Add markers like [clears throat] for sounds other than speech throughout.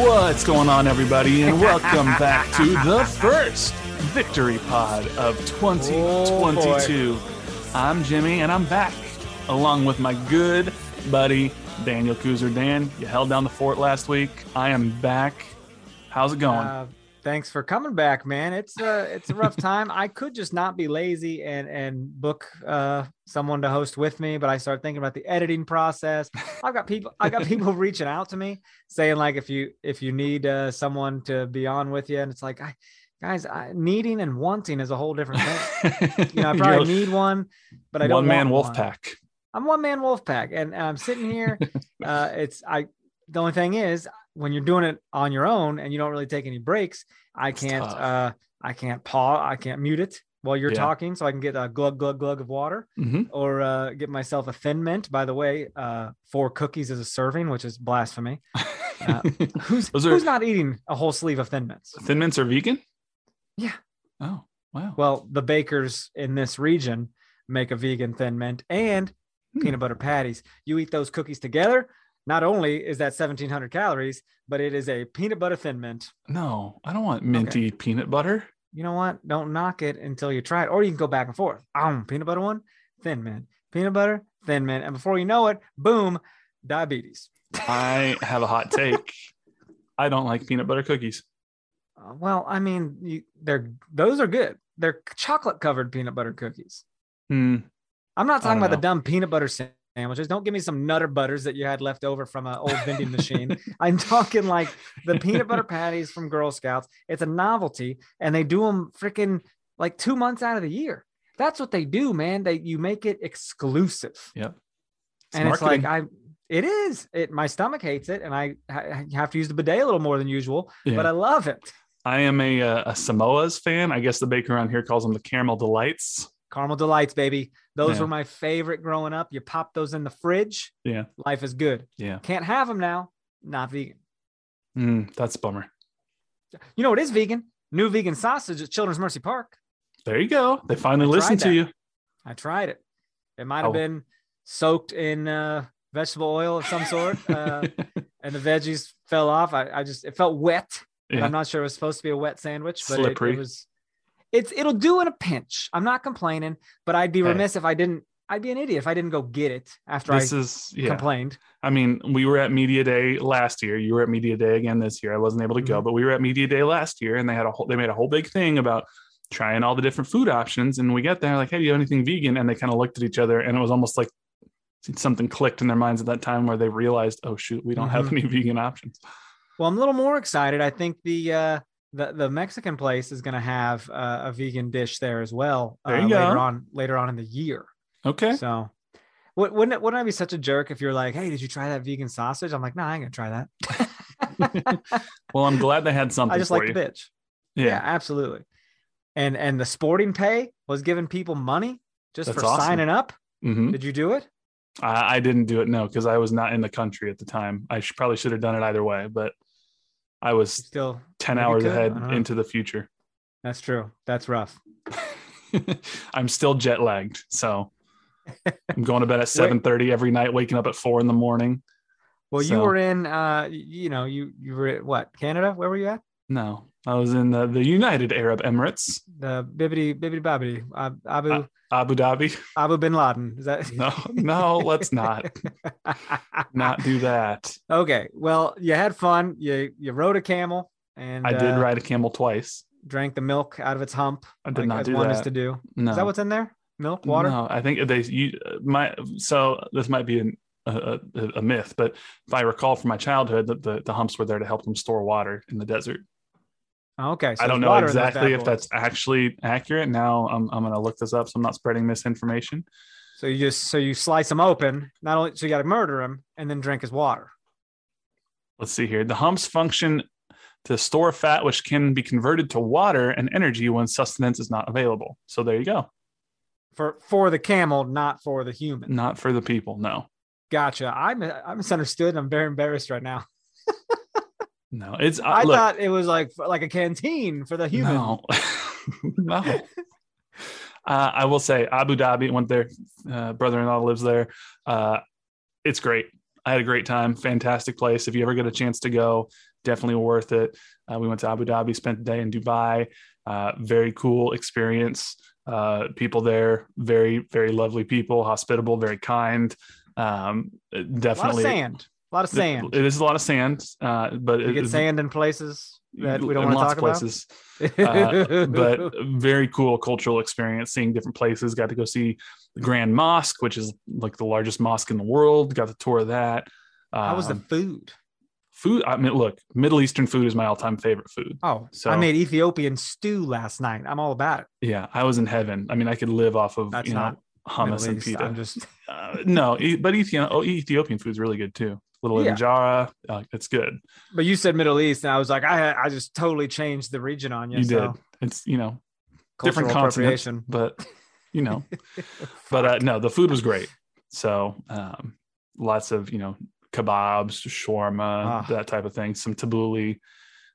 What's going on, everybody, and [laughs] welcome back to the first Victory Pod of 2022. I'm Jimmy, and I'm back along with my good buddy Daniel Kuzer. Dan, you held down the fort last week. I am back. How's it going? Uh, thanks for coming back, man. It's a it's a rough time. I could just not be lazy and and book uh, someone to host with me, but I started thinking about the editing process. I've got people I got people [laughs] reaching out to me saying like if you if you need uh, someone to be on with you, and it's like I guys I, needing and wanting is a whole different thing. you know, I [laughs] probably need one, but I don't one man wolf one. pack. I'm one man wolf pack, and, and I'm sitting here. [laughs] uh, it's I. The only thing is, when you're doing it on your own and you don't really take any breaks, I It's can't. Uh, I can't pause. I can't mute it while you're Yeah. talking, so I can get a glug glug glug of water, hmm or uh, get myself a thin mint. By the way, uh, four cookies is a serving, which is blasphemy. [laughs] Uh, Who's are- who's not eating a whole sleeve of thin mints? Thin mints are vegan? Yeah. Oh, wow. Well, the bakers in this region make a vegan thin mint and Hmm. peanut butter patties. You eat those cookies together. Not only is that 1700 calories, but it is a peanut butter thin mint. No, I don't want minty peanut butter. You know what? Don't knock it until you try it. Or you can go back and forth. Um, peanut butter one, thin mint, peanut butter, thin mint. And before you know it, boom, diabetes. I [laughs] have a hot take. I don't like peanut butter cookies. Uh, well, I mean, you, they're those are good. They're chocolate covered peanut butter cookies. Hmm. I'm not talking about the dumb peanut butter sandwiches. Don't give me some nutter butters that you had left over from an old vending machine. [laughs] I'm talking like the peanut butter patties from Girl Scouts. It's a novelty, and they do them freaking like two months out of the year. That's what they do, man. They you make it exclusive, Yep. and it's like. I. It is. It my stomach hates it, and I, I have to use the bidet a little more than usual. Yeah. But I love it. I am a, uh, a Samoa's fan. I guess the baker around here calls them the caramel delights. Caramel delights, baby. Those Yeah. were my favorite growing up. You pop those in the fridge. Yeah. Life is good. Yeah. Can't have them now. Not vegan. Mm, that's a bummer. You know what is vegan? New vegan sausage at Children's Mercy Park. There you go. They finally I listened to you. I tried it. It might have Oh. been soaked in uh, vegetable oil of some sort, uh, [laughs] and the veggies fell off. I, I just it felt wet. yeah. I'm not sure it was supposed to be a wet sandwich, but it, Slippery. it was. It's it'll do in a pinch. I'm not complaining, but I'd be Hey. remiss if I didn't. I'd be an idiot if I didn't go get it after This I is yeah. complained. I mean, we were at media day last year. You were at media day again this year. I wasn't able to go, Mhm. but we were at media day last year, and they had a whole. They made a whole big thing about trying all the different food options. And we get there like, hey, do you have anything vegan? And they kind of looked at each other, and it was almost like something clicked in their minds at that time where they realized, oh shoot, we don't have Mhm. any [laughs] vegan options. Well, I'm a little more excited. I think the uh, the the Mexican place is going to have uh, a vegan dish there as well. There uh, later go. on later on in the year. Okay. So, wou- wouldn't it, wouldn't I be such a jerk if you're like, "Hey, did you try that vegan sausage?" I'm like, "No, I ain't gonna try that." [laughs] Well, I'm glad they had something I just like you. the bitch. Yeah. Yeah, absolutely. And and the sporting pay was giving people money just That's for awesome. signing up. Mhm. Did you do it? I, I didn't do it no because I was not in the country at the time. I should, probably should have done it either way, but I was Still, 10 hours could. ahead don't into the future. that's true. That's rough. [laughs] [laughs] I'm still jet lagged. So [laughs] I'm going to bed at 7:30 every night, waking up at four in the morning. Well, you were in, uh, you know, you you were at what Canada? Where were you at? No, I was in the, the United Arab Emirates, The bibbity bibbity bobbity Ab- Abu Uh, Abu Dhabi. Abu Bin Laden. Is that No, no, let's not [laughs] not do that. okay. Well, you had fun. You you rode a camel and I did uh, ride a camel twice. drank the milk out of its hump. I did like, not do one is that. to do. No, Is that what's in there? Milk, water. No, I think they you my so this might be an, a, a, a myth, but if I recall from my childhood, that the, the humps were there to help them store water in the desert. Oh, okay. so I don't know water in those exactly if that's actually accurate. Now I'm I'm gonna look this up, so I'm not spreading misinformation. So you just so you slice him open. Not only so you got to murder him and then drink his water. Let's see here. The humps function to store fat, which can be converted to water and energy when sustenance is not available. So there you go. For for the camel, not for the human. Not for the people. No, Gotcha. I'm I misunderstood. I'm very embarrassed right now. No. It's uh, I look, thought it was like like a canteen for the human. No, [laughs] no. Uh, I will say Abu Dhabi went there. Uh, brother-in-law lives there. Uh, it's great. I had a great time. Fantastic place. If you ever get a chance to go, definitely worth it. Uh, we went to Abu Dhabi, spent the day in Dubai. Uh, very cool experience. Uh, people there, very very lovely people, hospitable, very kind. Um, A lot of definitely, sand. A lot of sand. It is a lot of sand, uh, but You it, get sand in places that we don't want to talk of about. places uh, but [laughs] very cool cultural experience seeing different places got to go see the grand mosque which is like the largest mosque in the world got the tour of that how was the Um, food? food i mean look middle eastern food is my all-time favorite food Oh, so- I made Ethiopian stew last night. I'm all about it. yeah i was in heaven i mean i could live off of That's you know hummus and pita I'm just uh, no but Ethiopian, oh, ethiopian food's really good too little Yeah. injera uh, it's good but you said Middle East, and I was like, I I just totally changed the region on you. you so did it's you know different cultural continents, appropriation. but you know [laughs] but uh, no, the food was great. So um, lots of you know kebabs, shawarma, Ah. that type of thing. Some tabbouleh,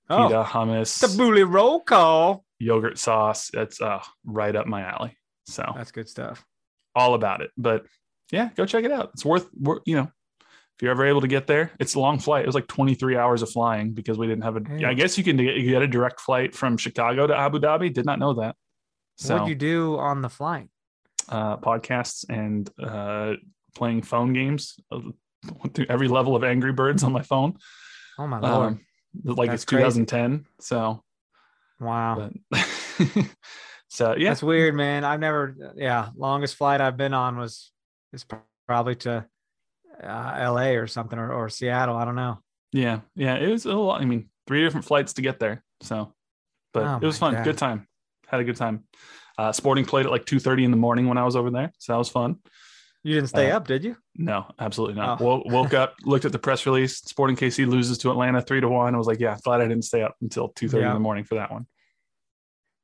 Oh, pita, hummus, tabbouleh roll call. yogurt sauce. It's uh, right up my alley. So That's good stuff. all about it. But yeah, go check it out. It's worth, you know, if you're ever able to get there. It's a long flight. It was like 23 hours of flying because we didn't have a. Yeah. I guess you can get, you get a direct flight from Chicago to Abu Dhabi. Did not know that. So what do you do on the flight? uh, podcasts and uh, playing phone games. uh, Went through every level of Angry Birds on my phone. Oh my lord! Um, like That's it's 2010. So, wow, [laughs] so yeah, that's weird, man. I've never. Yeah, longest flight I've been on was is probably to uh, L.A. or something or, or Seattle. I don't know. yeah, yeah. It was a lot. I mean, three different flights to get there. So, but Oh it was fun. God. Good time. Had a good time. Uh, sporting played at like 2:30 in the morning when I was over there, so that was fun. You didn't stay Uh, up, did you? No, absolutely not. Oh. Wo- woke up, [laughs] looked at the press release. Sporting KC loses to Atlanta three to one. I was like, yeah, glad I didn't stay up until 2:30 Yeah. in the morning for that one.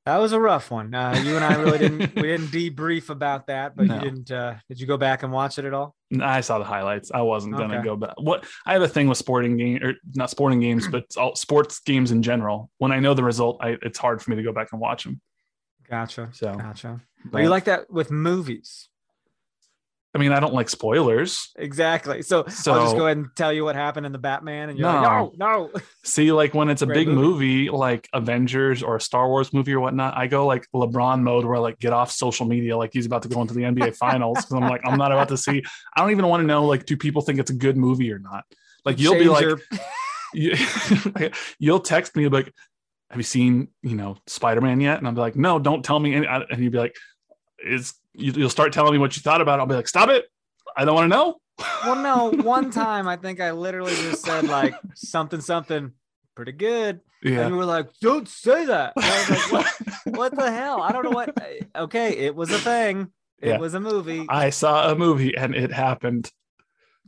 That was a rough one. Uh, you and I really didn't we didn't [laughs] debrief about that, but No. you didn't. Uh, did you go back and watch it at all? I saw the highlights. I wasn't gonna go back. What I have a thing with sporting game or not sporting games, [clears throat] but all sports games in general. When I know the result, I, it's hard for me to go back and watch them. Gotcha. So, Gotcha. But but- you like that with movies? I mean, I don't like spoilers. Exactly. So, I'll just go ahead and tell you what happened in the Batman, and you're like, No. no, no. [laughs] See, like when it's a Great big movie. movie. like Avengers or a Star Wars movie or whatnot, I go like LeBron mode where I like get off social media like he's about to go into the NBA finals. Cause I'm like, I'm not about to see, I don't even want to know like, do people think it's a good movie or not? Like you'll be like, your- [laughs] you, [laughs] you'll text me like, "Have you seen you know Spider Man yet?" And I'll be like, "No, don't tell me." any-" And you'd be like, "Is you- you'll start telling me what you thought about?" it. I'll be like, "Stop it! I don't want to know." well, no. [laughs] One time, I think I literally just said like something, something pretty good, Yeah. and you were like, "Don't say that." And I was like, "What? [laughs] what the hell? I don't know what." Okay, it was a thing. It Yeah. was a movie. I saw a movie and it happened.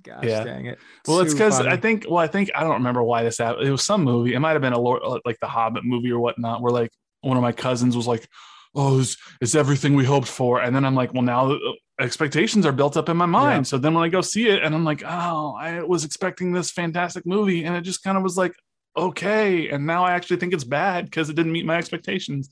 Gosh yeah. dang it. Well, it's because. I think. Well, I think I don't remember why this happened. It was some movie. It might have been a Lord, like the Hobbit movie or whatnot. Where like one of my cousins was like, "Oh, it's, it's everything we hoped for," and then I'm like, "Well, now expectations are built up in my mind." Yeah. So then when I go see it, and I'm like, "Oh, I was expecting this fantastic movie," and it just kind of was like, "Okay," and now I actually think it's bad because it didn't meet my expectations.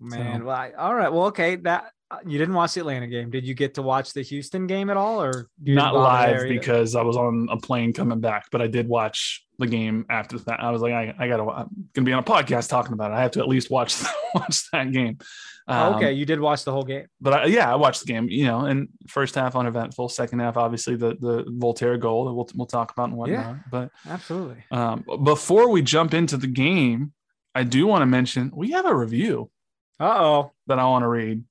Man, well, I, all right. Well, okay. That uh, you didn't watch the Atlanta game. Did you get to watch the Houston game at all, or Not live because I was on a plane coming back, but I did watch the game after that. I was like, I, I gotta, I'm gonna be on a podcast talking about it. I have to at least watch [laughs] watch that game. Oh, Um, okay, you did watch the whole game. but I, yeah, I watched the game. You know, and first half uneventful, second half obviously the the Walter goal that we'll we'll talk about and whatnot. But Absolutely. um, before we jump into the game, I do want to mention we have a review Uh oh, that I want to read.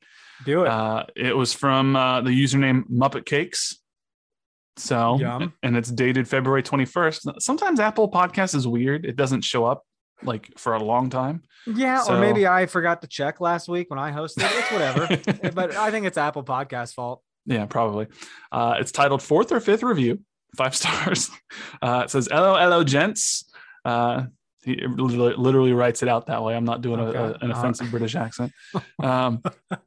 Do it. Uh, it was from uh, the username Muppet Cakes. So, Yum. and it's dated February 21st. Sometimes Apple Podcast is weird. It doesn't show up like for a long time. yeah, so- or maybe I forgot to check last week when I hosted. It's whatever. [laughs] but I think it's Apple Podcast fault. Yeah, probably. Uh, it's titled fourth or fifth review, five [laughs] stars. Uh, it says, "Hello, hello, gents." Uh, he literally, literally writes it out that way. I'm not doing Okay. a- an Uh, offensive British accent. [laughs] Um,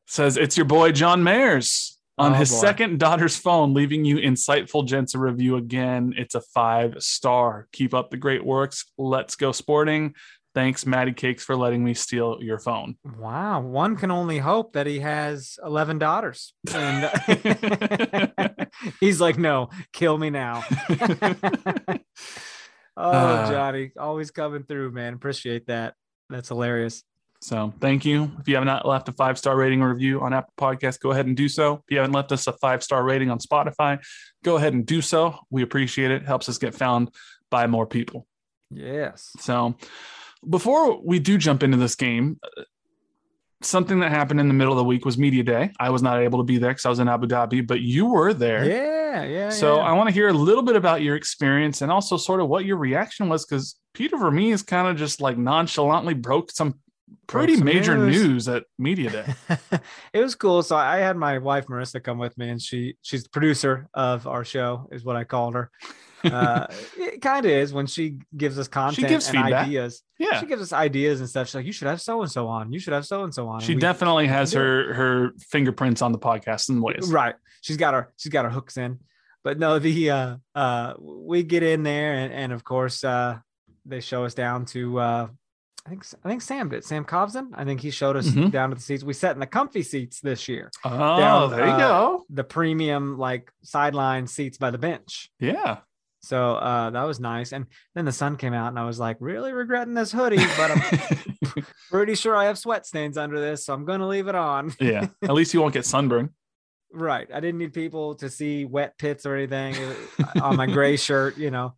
says it's your boy John Mayers on Oh, his boy. second daughter's phone, leaving you insightful gents a review again. It's a five star. Keep up the great works. Let's go sporting. Thanks, Maddie Cakes, for letting me steal your phone. Wow, one can only hope that he has eleven daughters, and [laughs] [laughs] he's like, "No, kill me now." Oh, Uh, Johnny, always coming through, man. Appreciate that. That's hilarious. So thank you. If you have not left a five star rating or review on Apple Podcasts, go ahead and do so. If you haven't left us a five star rating on Spotify, go ahead and do so. We appreciate it. Helps us get found by more people. Yes. So before we do jump into this game, something that happened in the middle of the week was media day. I was not able to be there because I was in Abu Dhabi, but you were there. Yeah, yeah. So yeah. I want to hear a little bit about your experience and also sort of what your reaction was because Peter Vermes kind of just like nonchalantly broke some pretty major news. news. at media day. [laughs] it was cool. So I had my wife Marissa come with me, and she she's the producer of our show, is what I called her. Uh, [laughs] it kind of is when she gives us content gives and feedback. ideas. yeah, She gives us ideas and stuff. She's like, "You should have so and so on. You should have so and so on." she we- definitely has her her fingerprints on the podcast in ways. right. She's got her she's got her hooks in. But no, the uh uh we get in there and, and of course uh they show us down to uh I think I think Sam did Sam Cobson. I think he showed us Mhm. down to the seats. We sat in the comfy seats this year. Oh, Down, there you uh, go. The premium like sideline seats by the bench. Yeah. So uh that was nice. And then the sun came out and I was like, really regretting this hoodie, but I'm [laughs] pretty sure I have sweat stains under this, so I'm gonna leave it on. yeah. At least you won't get sunburn. Right. I didn't need people to see wet pits or anything uh, on my gray [laughs] shirt, you know.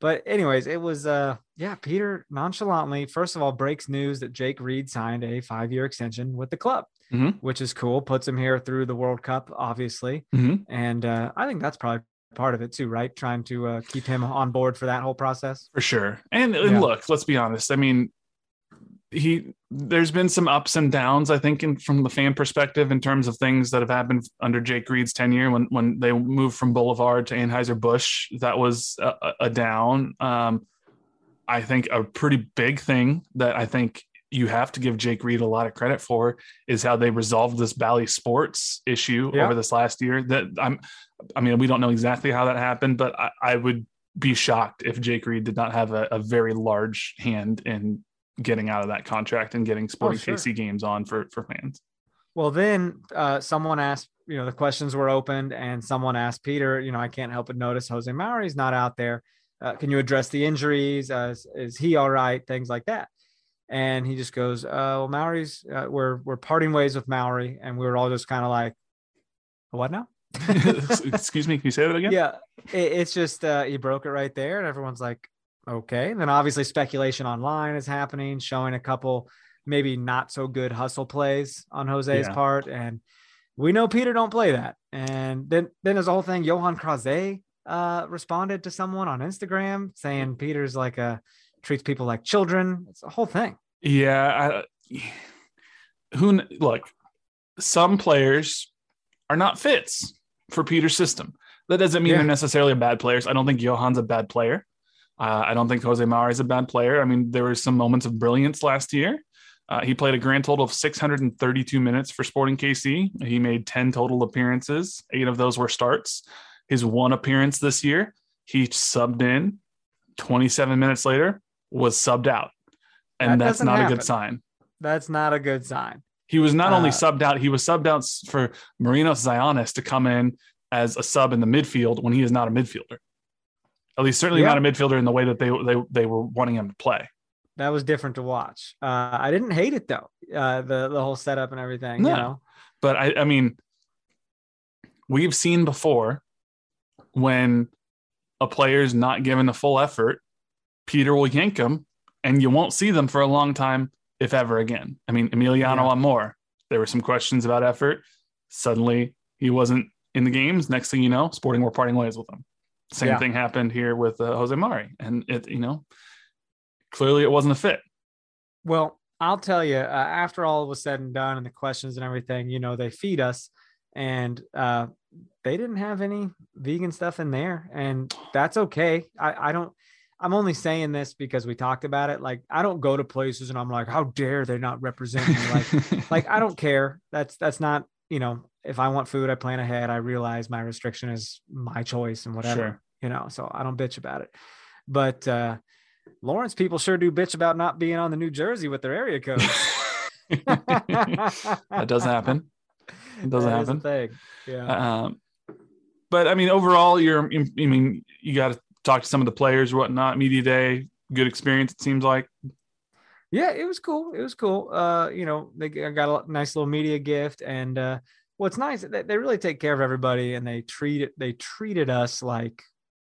But anyways, it was uh yeah, Peter nonchalantly first of all breaks news that Jake Reid signed a 5-year extension with the club, Mhm. which is cool, puts him here through the World Cup obviously. Mhm. And uh I think that's probably part of it too, right? Trying to uh, keep him on board for that whole process. For sure. And, and Yeah. look, let's be honest. I mean, he there's been some ups and downs, I think, in, from the fan perspective in terms of things that have happened under Jake Reid's tenure when when they moved from Boulevard to Anheuser Busch. That was a, a- a down. Um, I think a pretty big thing that I think you have to give Jake Reid a lot of credit for is how they resolved this Bally Sports issue Yeah. over this last year. That I'm, I mean, we don't know exactly how that happened, but I, I would be shocked if Jake Reid did not have a, a very large hand in getting out of that contract and getting Sporting sure. KC games on for for fans. Well, then uh, someone asked, you know, the questions were opened, and someone asked Peter, you know, I can't help but notice Jose Mauri's not out there. Uh, can you address the injuries? Uh, is, is he all right? Things like that. And he just goes, uh, "Well, Mauri's, uh, we're we're parting ways with Mauri," and we were all just kind of like, "What now?" [laughs] Excuse me, can you say that again? [laughs] yeah, it, it's just uh, he broke it right there, and everyone's like, "Okay." And then obviously speculation online is happening, showing a couple maybe not so good hustle plays on Jose's Yeah. part, and we know Peter don't play that. And then then there's a whole thing. Johan Krause uh, responded to someone on Instagram saying Peter's like a treats people like children. It's a whole thing. Yeah, I, who look? Some players are not fits for Peter's system. That doesn't mean Yeah. they're necessarily bad players. I don't think Johan's a bad player. Uh, I don't think Jose Mauri is a bad player. I mean, there were some moments of brilliance last year. Uh, he played a grand total of 632 minutes for Sporting KC. He made 10 total appearances. Eight of those were starts. His one appearance this year, he subbed in. 27 minutes later, was subbed out, and That that's not a good sign. That's not a good sign. He was not only Uh, subbed out, he was subbed out for Marinos Tzionis to come in as a sub in the midfield when he is not a midfielder. At least certainly Yeah. not a midfielder in the way that they they they were wanting him to play. that was different to watch. Uh, I didn't hate it though. Uh, the the whole setup and everything. No. You know, But I, I mean, we've seen before when a player's not given the full effort, Peter will yank them, and you won't see them for a long time, if ever again. I mean, Emiliano Yeah. Amor, there were some questions about effort. Suddenly, he wasn't in the games. Next thing you know, Sporting were parting ways with him. Same Yeah. thing happened here with uh, Jose Mauri, and it, you know, clearly it wasn't a fit. Well, I'll tell you, uh, after all was said and done and the questions and everything, you know, they feed us and uh, they didn't have any vegan stuff in there. And that's okay. I, I don't, I'm only saying this because we talked about it. Like, I don't go to places and I'm like, how dare they not represent me? Like, like, I don't [laughs] care. That's, that's not, you know, if I want food, I plan ahead. I realize my restriction is my choice and whatever, Sure. you know, so I don't bitch about it. But, uh, Lawrence people sure do bitch about not being on the New Jersey with their area code. [laughs] [laughs] that doesn't happen. It doesn't That happen. Yeah. Um, but I mean, overall, you're. I mean, you got to talk to some of the players, or whatnot. Media day, good experience. It seems like. yeah, it was cool. It was cool. Uh, you know, they g- got a nice little media gift, and uh, what's nice they, they really take care of everybody, and they treat it. They treated us like,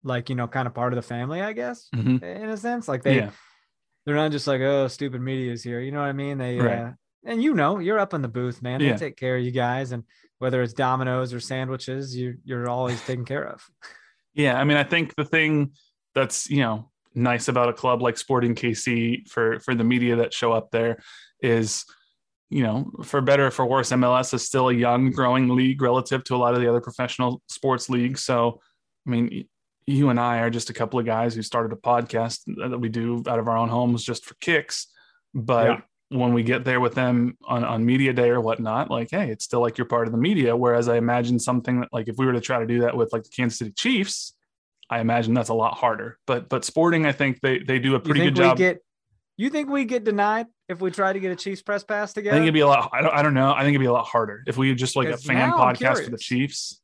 like you know, kind of part of the family, I guess, Mhm. in a sense. Like they, Yeah, they're not just like, oh, stupid media is here. You know what I mean? They, Right. uh, and you know, you're up in the booth, man. They Yeah. take care of you guys, and whether it's Domino's or sandwiches, you you're always taken care of. [laughs] yeah. I mean, I think the thing that's you know nice about a club like Sporting KC for for the media that show up there is. You know, for better or for worse, MLS is still a young, growing league relative to a lot of the other professional sports leagues. So, I mean, you and I are just a couple of guys who started a podcast that we do out of our own homes just for kicks. But Yeah. when we get there with them on, on media day or whatnot, like, hey, it's still like you're part of the media. Whereas I imagine something that like if we were to try to do that with like the Kansas City Chiefs, I imagine that's a lot harder. But but sporting, I think they they do a pretty good job. Get, you think we get denied if we try to get a Chiefs press pass together? I think it'd be a lot. I don't, I don't know. I think it'd be a lot harder if we just like a fan podcast for the. Chiefs.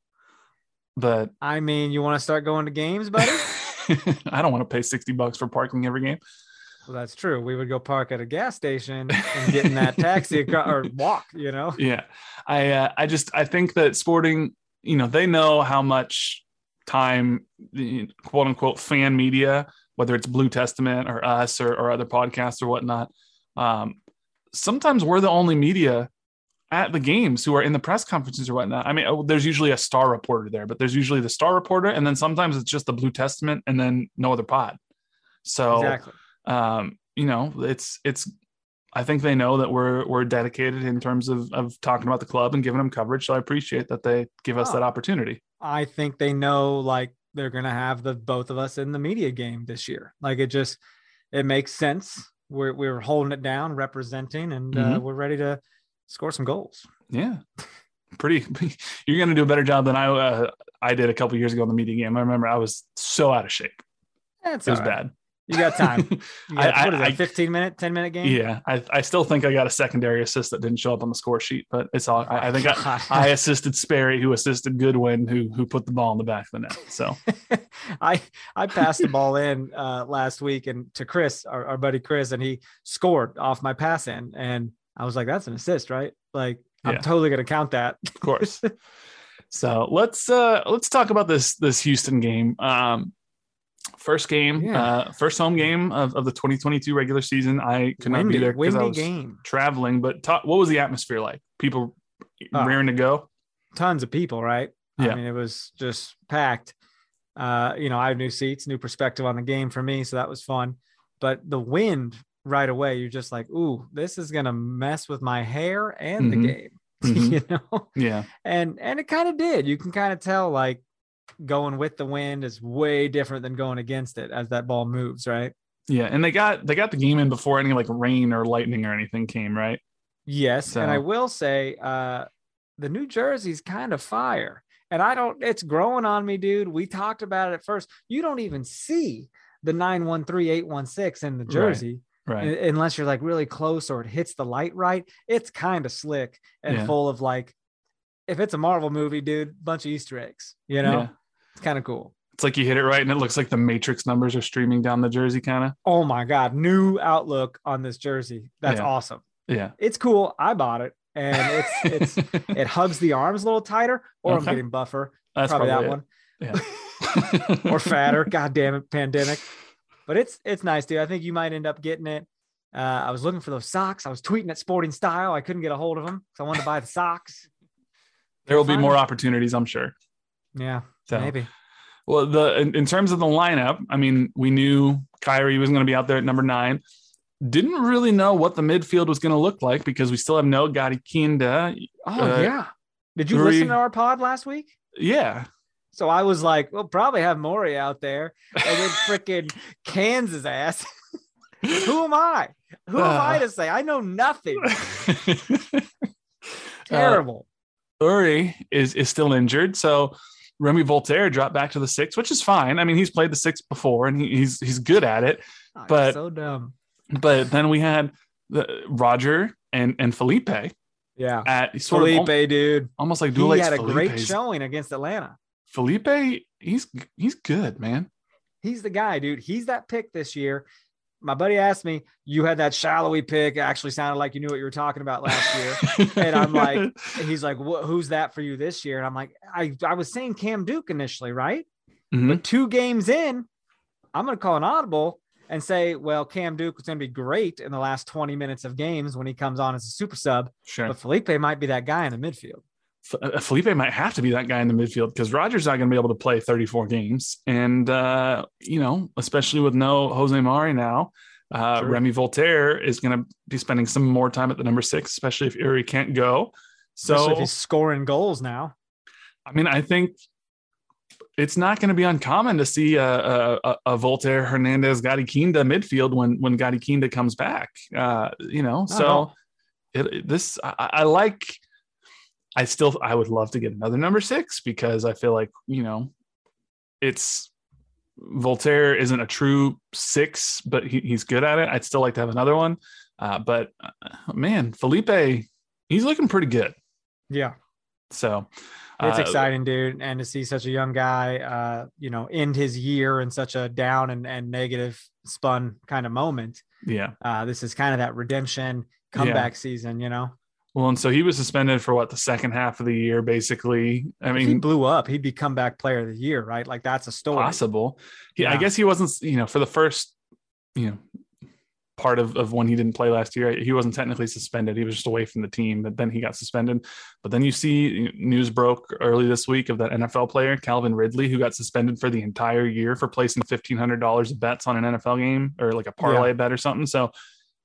But I mean, you want to start going to games, buddy? [laughs] I don't want to pay 60 bucks for parking every game. well, that's true. We would go park at a gas station and get in that taxi [laughs] or walk. You know, Yeah. I uh, I just I think that sporting, you know, they know how much time the quote unquote fan media, whether it's Blue Testament or us or, or other podcasts or whatnot, um, sometimes we're the only media at the games who are in the press conferences or whatnot. I mean, oh, there's usually a star reporter there, but there's usually the star reporter, and then sometimes it's just the Blue Testament and then no other pod. So exactly. um, you know, it's it's. I think they know that we're we're dedicated in terms of of talking about the club and giving them coverage. So I appreciate that they give us Oh. that opportunity. I think they know like they're gonna have the both of us in the media game this year. Like it just it makes sense. We're we're holding it down, representing, and uh, Mhm. we're ready to score some goals. Yeah, pretty. [laughs] You're going to do a better job than I uh, I did a couple years ago in the media game. I remember I was so out of shape. That's It was right. bad. You got time. [laughs] You got, I- what is I- that? 15 minute, 10 minute game? Yeah, I, I still think I got a secondary assist that didn't show up on the score sheet, but it's all. I, I think I, I assisted Sperry, who assisted Goodwin, who who put the ball in the back of the net. So [laughs] I I passed the ball in uh, last week and to Chris, our, our buddy Chris, and he scored off my pass in, and I was like, "That's an assist, right?" Like I'm Yeah. totally gonna count that. of course. [laughs] so let's uh let's talk about this this Houston game. Um first game, Yeah. uh first home game of, of the 2022 regular season. I could not be there because I was game. traveling, but ta- what was the atmosphere like? People Oh. raring to go? Tons of people, right? Yeah. I mean, it was just packed. Uh, you know, I have new seats, new perspective on the game for me, so that was fun. But the wind right away, you're just like, "Ooh, this is gonna mess with my hair and Mhm. the game." [laughs] Mhm. you know. Yeah. and and it kind of did you can kind of tell like going with the wind is way different than going against it as that ball moves right Yeah. And they got they got the game in before any like rain or lightning or anything came, right? yes and i will say uh the new jersey's kind of fire and i don't it's growing on me dude we talked about it at first you don't even see the 913816 in the jersey Right. Un- Unless you're like really close or it hits the light right, it's kind of slick and Yeah. full of like, if it's a Marvel movie, dude, bunch of Easter eggs. You know. It's kind of cool. It's like you hit it right and it looks like the Matrix numbers are streaming down the jersey, kind of. Oh my god, new outlook on this jersey. That's Yeah. awesome. Yeah. It's cool. I bought it, and it's it's [laughs] it hugs the arms a little tighter, or I'm getting buffer. That's probably, that it. one. Yeah. [laughs] or fatter. [laughs] God damn it, pandemic. But it's it's nice, dude. I think you might end up getting it. Uh, I was looking for those socks. I was tweeting at Sporting Style. I couldn't get a hold of them, so I wanted to buy the socks. there will be more opportunities, I'm sure. Yeah, So, maybe. well, the in, in terms of the lineup, I mean, we knew Khiry was going to be out there at number nine. Didn't really know what the midfield was going to look like because we still have no Gadi Kinda. Oh Uh, yeah. Did you Uri- listen to our pod last week? Yeah. So I was like, we'll probably have Mauri out there, and then [laughs] freaking Kansas ass. [laughs] Who am I? Who am I Uh. to say? I know nothing. [laughs] Uh, Terrible. Uri is is still injured, so Remi Walter dropped back to the six, which is fine. I mean, he's played the six before and he, he's he's good at it. Oh, but- so dumb. But then we had the Roger and and Felipe Yeah. at sort Felipe, of dude. almost like He dual had a great showing against Atlanta. Felipe, he's he's good, man. He's the guy, dude. He's that pick this year. My buddy asked me, "You had that Salloi pick. It actually sounded like you knew what you were talking about last year." [laughs] And I'm like, And he's like, "Who's that for you this year?" And I'm like, "I I was saying Cam Duke initially, right? Mhm. But two games in, I'm going to call an audible and say, well, Cam Duke was going to be great in the last 20 minutes of games when he comes on as a super sub, sure. but Felipe might be that guy in the midfield. Uh, Felipe might have to be that guy in the midfield because Rogers not going to be able to play 34 games, and uh, you know, especially with no Jose Mauri now, uh. Remi Walter is going to be spending some more time at the number six, especially if Uri can't go. Especially So if he's scoring goals now. I mean, I think it's not going to be uncommon to see a, a, a- a Walter Hernandez Gadi Kinda midfield when when Gadi Kinda comes back. Uh, you know, so it, it- this I, I like. I still I would love to get another number six because I feel like you know, it's Walter isn't a true six, but he, he's good at it. I'd still like to have another one, uh, but uh, man, Felipe, he's looking pretty good. Yeah. So It's uh, exciting, dude. And to see such a young guy, uh, you know, end his year in such a down and, and negative spun kind of moment. Yeah. Uh, this is kind of that redemption Yeah. comeback season, you know? Well, and so he was suspended for what the second half of the year, basically. I If he blew up, he'd be comeback player of the year, right? Like that's a story. possible. He, I guess he wasn't, you know, for the first, you know, part of, of when he didn't play last year, he wasn't technically suspended. He was just away from the team, but then he got suspended. But then you see news broke early this week of that NFL player, Calvin Ridley, who got suspended for the entire year for placing $1,500 of bets on an NFL game or like a parlay bet or something. So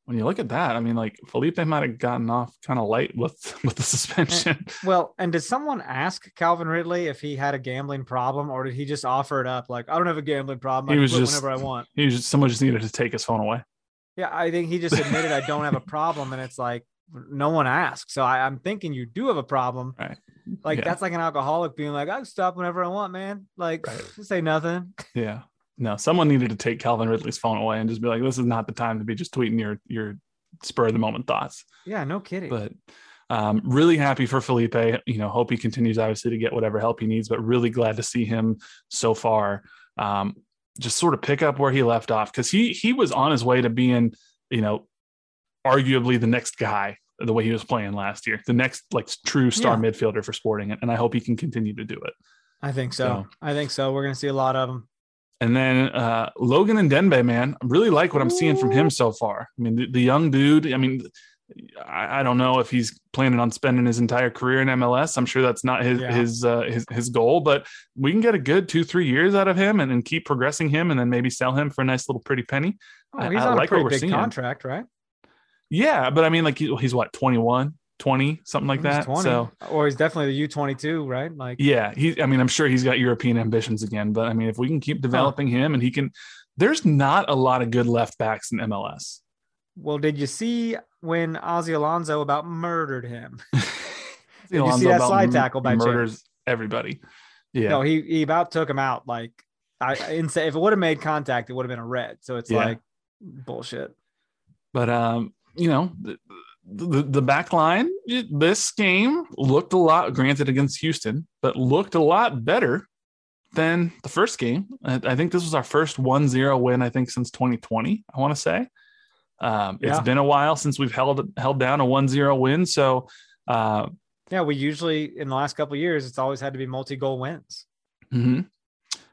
when you look at that, I mean, like Felipe might have gotten off kind of light with, [laughs] with the suspension. Eh, well, and did someone ask Calvin Ridley if he had a gambling problem, or did he just offer it up? Like, I don't have a gambling problem. I He was just- whenever I want. He was just, someone just needed to take his phone away. Yeah, I think he just [laughs] admitted I don't have a problem, and it's like no one asked. So I, I'm thinking you do have a problem. Right. Like Yeah. that's like an alcoholic being like, I can stop whenever I want, man. Like, Right. [laughs] say nothing. Yeah. No, someone needed to take Calvin Ridley's phone away and just be like, this is not the time to be just tweeting your your spur of the moment thoughts. Yeah, no kidding. But um, really happy for Felipe. You know, hope he continues obviously to get whatever help he needs, but really glad to see him so far. Um, just sort of pick up where he left off because he he was on his way to being, you know, arguably the next guy the way he was playing last year, the next like true star Yeah. midfielder for Sporting, and I hope he can continue to do it. I think so. So- I think so. We're gonna see a lot of them. And then uh, Logan Ndenbe, man, I really like what I'm seeing from him so far. I mean, the, the young dude. I mean, I, I don't know if he's planning on spending his entire career in MLS. I'm sure that's not his Yeah. his uh, his his goal, but we can get a good two three years out of him, and then keep progressing him, and then maybe sell him for a nice little pretty penny. Oh, he's I on like a what pretty we're big seeing. contract, right? Yeah, but I mean, like he, he's what 21, 20, something like that. 20. So or he's definitely the U22, right? Like, yeah, he. I mean, I'm sure he's got European ambitions again, but I mean, if we can keep developing him, and he can, there's not a lot of good left backs in MLS. well, did you see when Ozzie Alonso about murdered him? [laughs] Did you see that slide tackle by murders everybody? Yeah, No, he he about took him out. Like, I insane. If it would have made contact, it would have been a red. So it's Yeah. like bullshit. But um, you know, the, the, back line this game looked a lot granted against Houston, but looked a lot better than the first game. I think this was our first 1-0 win I think since 2020, I want to say. Um, it's been a while since we've held held down a 1-0 win, so uh, yeah, we usually in the last couple years it's always had to be multi-goal wins. Mm-hmm.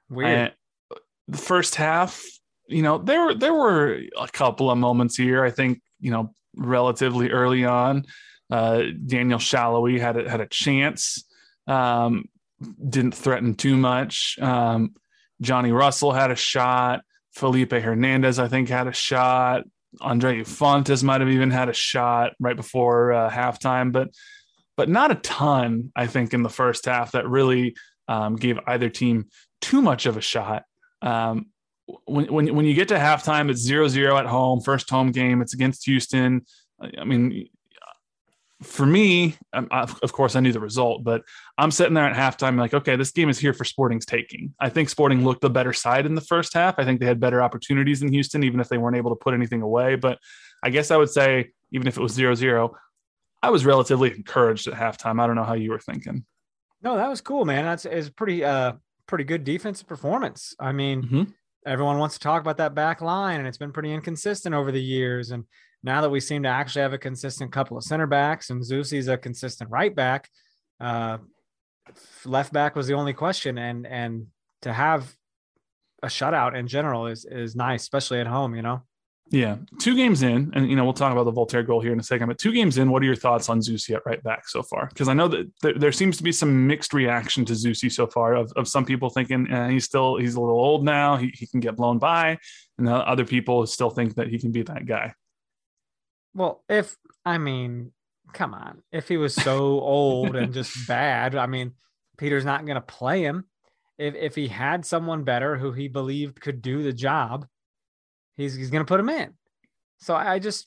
Weird. I, the first half, you know, there were there were a couple of moments here. I think you know, relatively early on, uh, Daniel Salloi had a, had a chance, um, didn't threaten too much. Um, Johnny Russell had a shot. Felipe Hernandez, I think, had a shot. Andreu Fontas might have even had a shot right before uh, halftime, but but not a ton. I think in the first half that really um, gave either team too much of a shot. Um, when, when, when you get to halftime, it's zero zero at home, first home game. It's against Houston. I mean, for me, of course, I knew the result, but I'm sitting there at halftime, like, okay, this game is here for Sporting's taking. I think Sporting looked the better side in the first half. I think they had better opportunities in Houston, even if they weren't able to put anything away. But I guess I would say, even if it was zero zero, I was relatively encouraged at halftime. I don't know how you were thinking. No, that was cool, man. That's is pretty uh pretty good defensive performance. I mean, mm-hmm. Everyone wants to talk about that back line, and it's been pretty inconsistent over the years. And now that we seem to actually have a consistent couple of center backs, and Zusi's a consistent right back, uh, left back was the only question, and and to have a shutout in general is is nice, especially at home. You know. Yeah, two games in, and you know we'll talk about the Walter goal here in a second. But two games in, what are your thoughts on Zusi at right back so far? Because I know that there, there, seems to be some mixed reaction to Zusi so far. Of, of some people thinking eh, he's still he's a little old now, he, he can get blown by, and other people still think that he can be that guy. Well, if I mean, come on, if he was so old and just [laughs] bad, I mean, Peter's not going to play him. If if he had someone better who he believed could do the job he's he's gonna put him in. So I just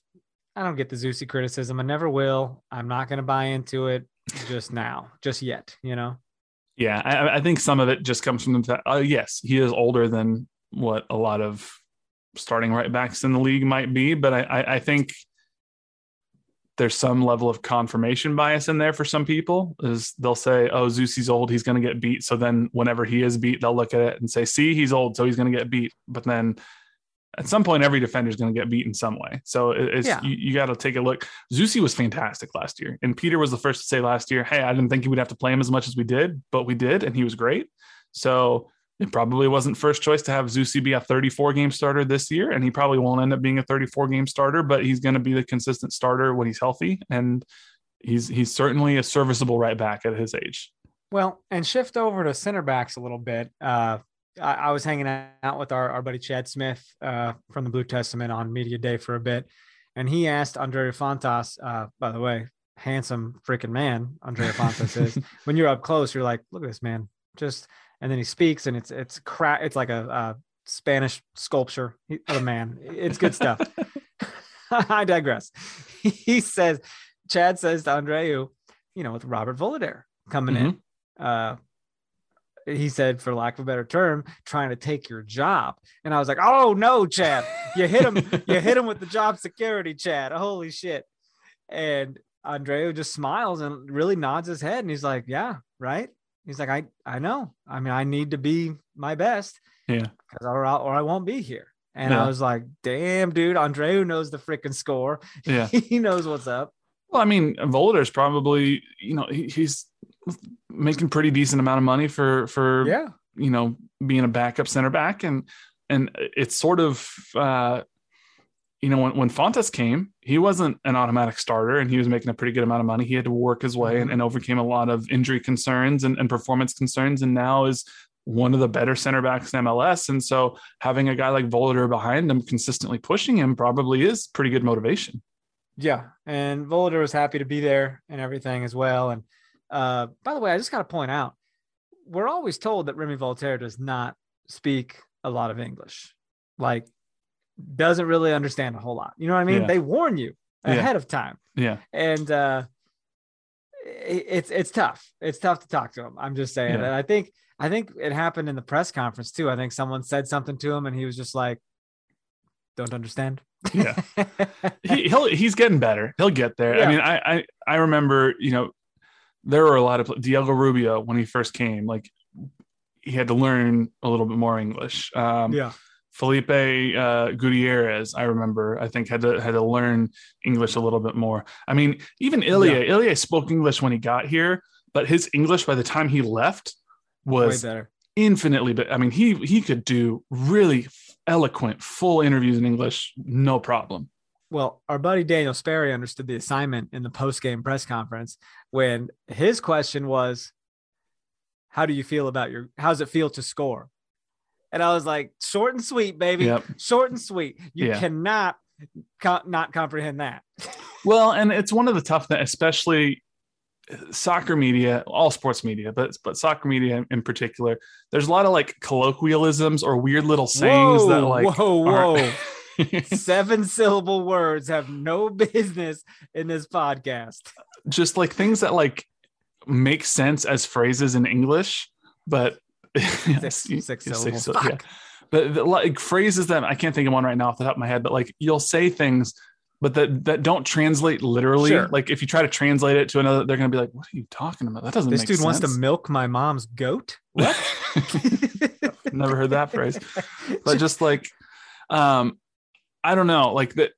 I don't get the Zusi criticism. I never will. I'm not gonna buy into it just now, just yet. You know. Yeah, I, I think some of it just comes from the fact. Uh, yes, he is older than what a lot of starting right backs in the league might be, but I, I, I think there's some level of confirmation bias in there for some people is they'll say oh Zusi's old he's going to get beat so then whenever he is beat they'll look at it and say see he's old so he's going to get beat but then at some point every defender is going to get beat in some way. So it's yeah. you, you got to take a look. Zusi was fantastic last year, and Peter was the first to say last year, "Hey, I didn't think he would have to play him as much as we did, but we did, and he was great." So it probably wasn't first choice to have Zusi be a 34 game starter this year, and he probably won't end up being a 34 game starter, but he's going to be the consistent starter when he's healthy, and he's he's certainly a serviceable right back at his age. Well, and shift over to center backs a little bit. Uh, I, I was hanging out with our, our buddy Chad Smith uh, from the Blue Testament on Media Day for a bit, and he asked Andreu Fontas, uh, by the way, handsome freaking man, Andreu Fontas is. [laughs] when you're up close, you're like, look at this man, just. And then he speaks, and it's it's cra- It's like a, a Spanish sculpture of a man. It's good stuff. [laughs] I digress. [laughs] He says, Chad says to Andreu, you know, with Robert Voloder coming mm-hmm. in, uh, he said, for lack of a better term, trying to take your job. And I was like, oh no, Chad, you hit him, you hit him with the job security, Chad. Holy shit. And Andreu just smiles and really nods his head. And he's like, yeah, right. He's like, I, I know. I mean, I need to be my best. Yeah. Because or, or I won't be here. And yeah. I was like, damn, dude, Andreu knows the freaking score. Yeah. [laughs] he knows what's up. Well, I mean, Voloder's probably, you know, he, he's making pretty decent amount of money for for yeah you know being a backup center back and and it's sort of uh you know when, when Fontas came he wasn't an automatic starter and he was making a pretty good amount of money he had to work his way and, mm-hmm. and overcame a lot of injury concerns and, and performance concerns and now is one of the better center backs in MLS. And so having a guy like Voloder behind him consistently pushing him probably is pretty good motivation. Yeah. And Voloder was happy to be there and everything as well. And uh, by the way, I just got to point out, we're always told that Remi Walter does not speak a lot of English, like doesn't really understand a whole lot. You know what I mean? Yeah. They warn you ahead yeah. of time. Yeah. And uh, it, it's it's tough. It's tough to talk to him. I'm just saying. Yeah. And I think I think it happened in the press conference too. I think someone said something to him, and he was just like, "Don't understand." Yeah, [laughs] he, he'll he's getting better. He'll get there. Yeah. I mean, I, I I remember you know there were a lot of Diego Rubio when he first came. Like he had to learn a little bit more English. Um, yeah. Felipe uh, Gutierrez, I remember, I think had to had to learn English a little bit more. I mean, even Ilie, Ilie spoke English when he got here, but his English by the time he left Way was better. infinitely. But I mean, he he could do really eloquent, full interviews in English, no problem. Well, our buddy Daniel Sperry understood the assignment in the post game press conference when his question was, How do you feel about your, how does it feel to score? And I was like, Short and sweet, baby. Yep. Short and sweet. You Yeah. cannot co- not comprehend that. Well, and it's one of the tough things, especially uh, soccer media, all sports media, but but soccer media in particular. There's a lot of like colloquialisms or weird little sayings whoa, that like whoa, whoa. [laughs] Seven syllable words have no business in this podcast. just like things that like make sense as phrases in English, but Six- you- [laughs] six syllables. so- yeah. But the, like phrases that I can't think of one right now off the top of my head, but like you'll say things, but that that don't translate literally. Sure. Like if you try to translate it to another, they're gonna be like, "What are you talking about? That doesn't This dude sense." wants to milk my mom's goat. What? [laughs] Never heard that phrase. [laughs] but just like um i don't know like that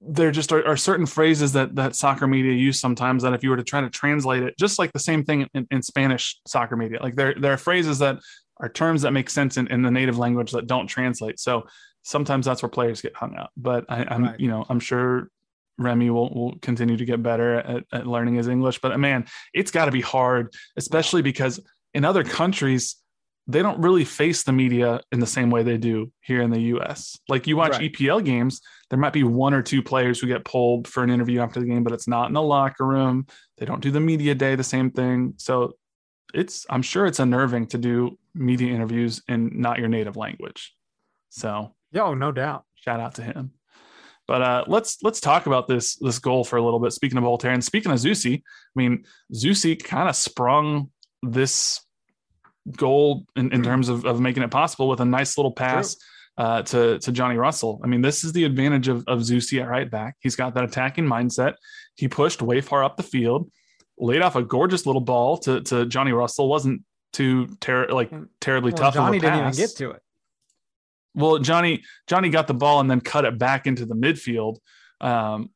there just are, are certain phrases that that soccer media use sometimes that if you were to try to translate it just like the same thing in, in spanish soccer media like there there are phrases that are terms that make sense in, in the native language that don't translate so sometimes that's where players get hung up but I, i'm Right. you know i'm sure Remi will, will continue to get better at, at learning his English, but uh, man, it's got to be hard, especially because in other countries, they don't really face the media in the same way they do here in the US. Like you watch Right. EPL games, there might be one or two players who get pulled for an interview after the game, but it's not in the locker room. They don't do the media day, the same thing. So it's, I'm sure it's unnerving to do media interviews in not your native language. So Yo, no doubt. shout out to him. But uh, let's let's talk about this this goal for a little bit. Speaking of Walter and speaking of Zusi, I mean Zusi kind of sprung this goal in, in terms of, of making it possible with a nice little pass uh, to to Johnny Russell. I mean, this is the advantage of of Zusi at right back. He's got that attacking mindset. He pushed way far up the field, laid off a gorgeous little ball to to Johnny Russell. wasn't too ter- like terribly Well, tough. Johnny didn't even get to it. Well, Johnny Johnny got the ball and then cut it back into the midfield. Um,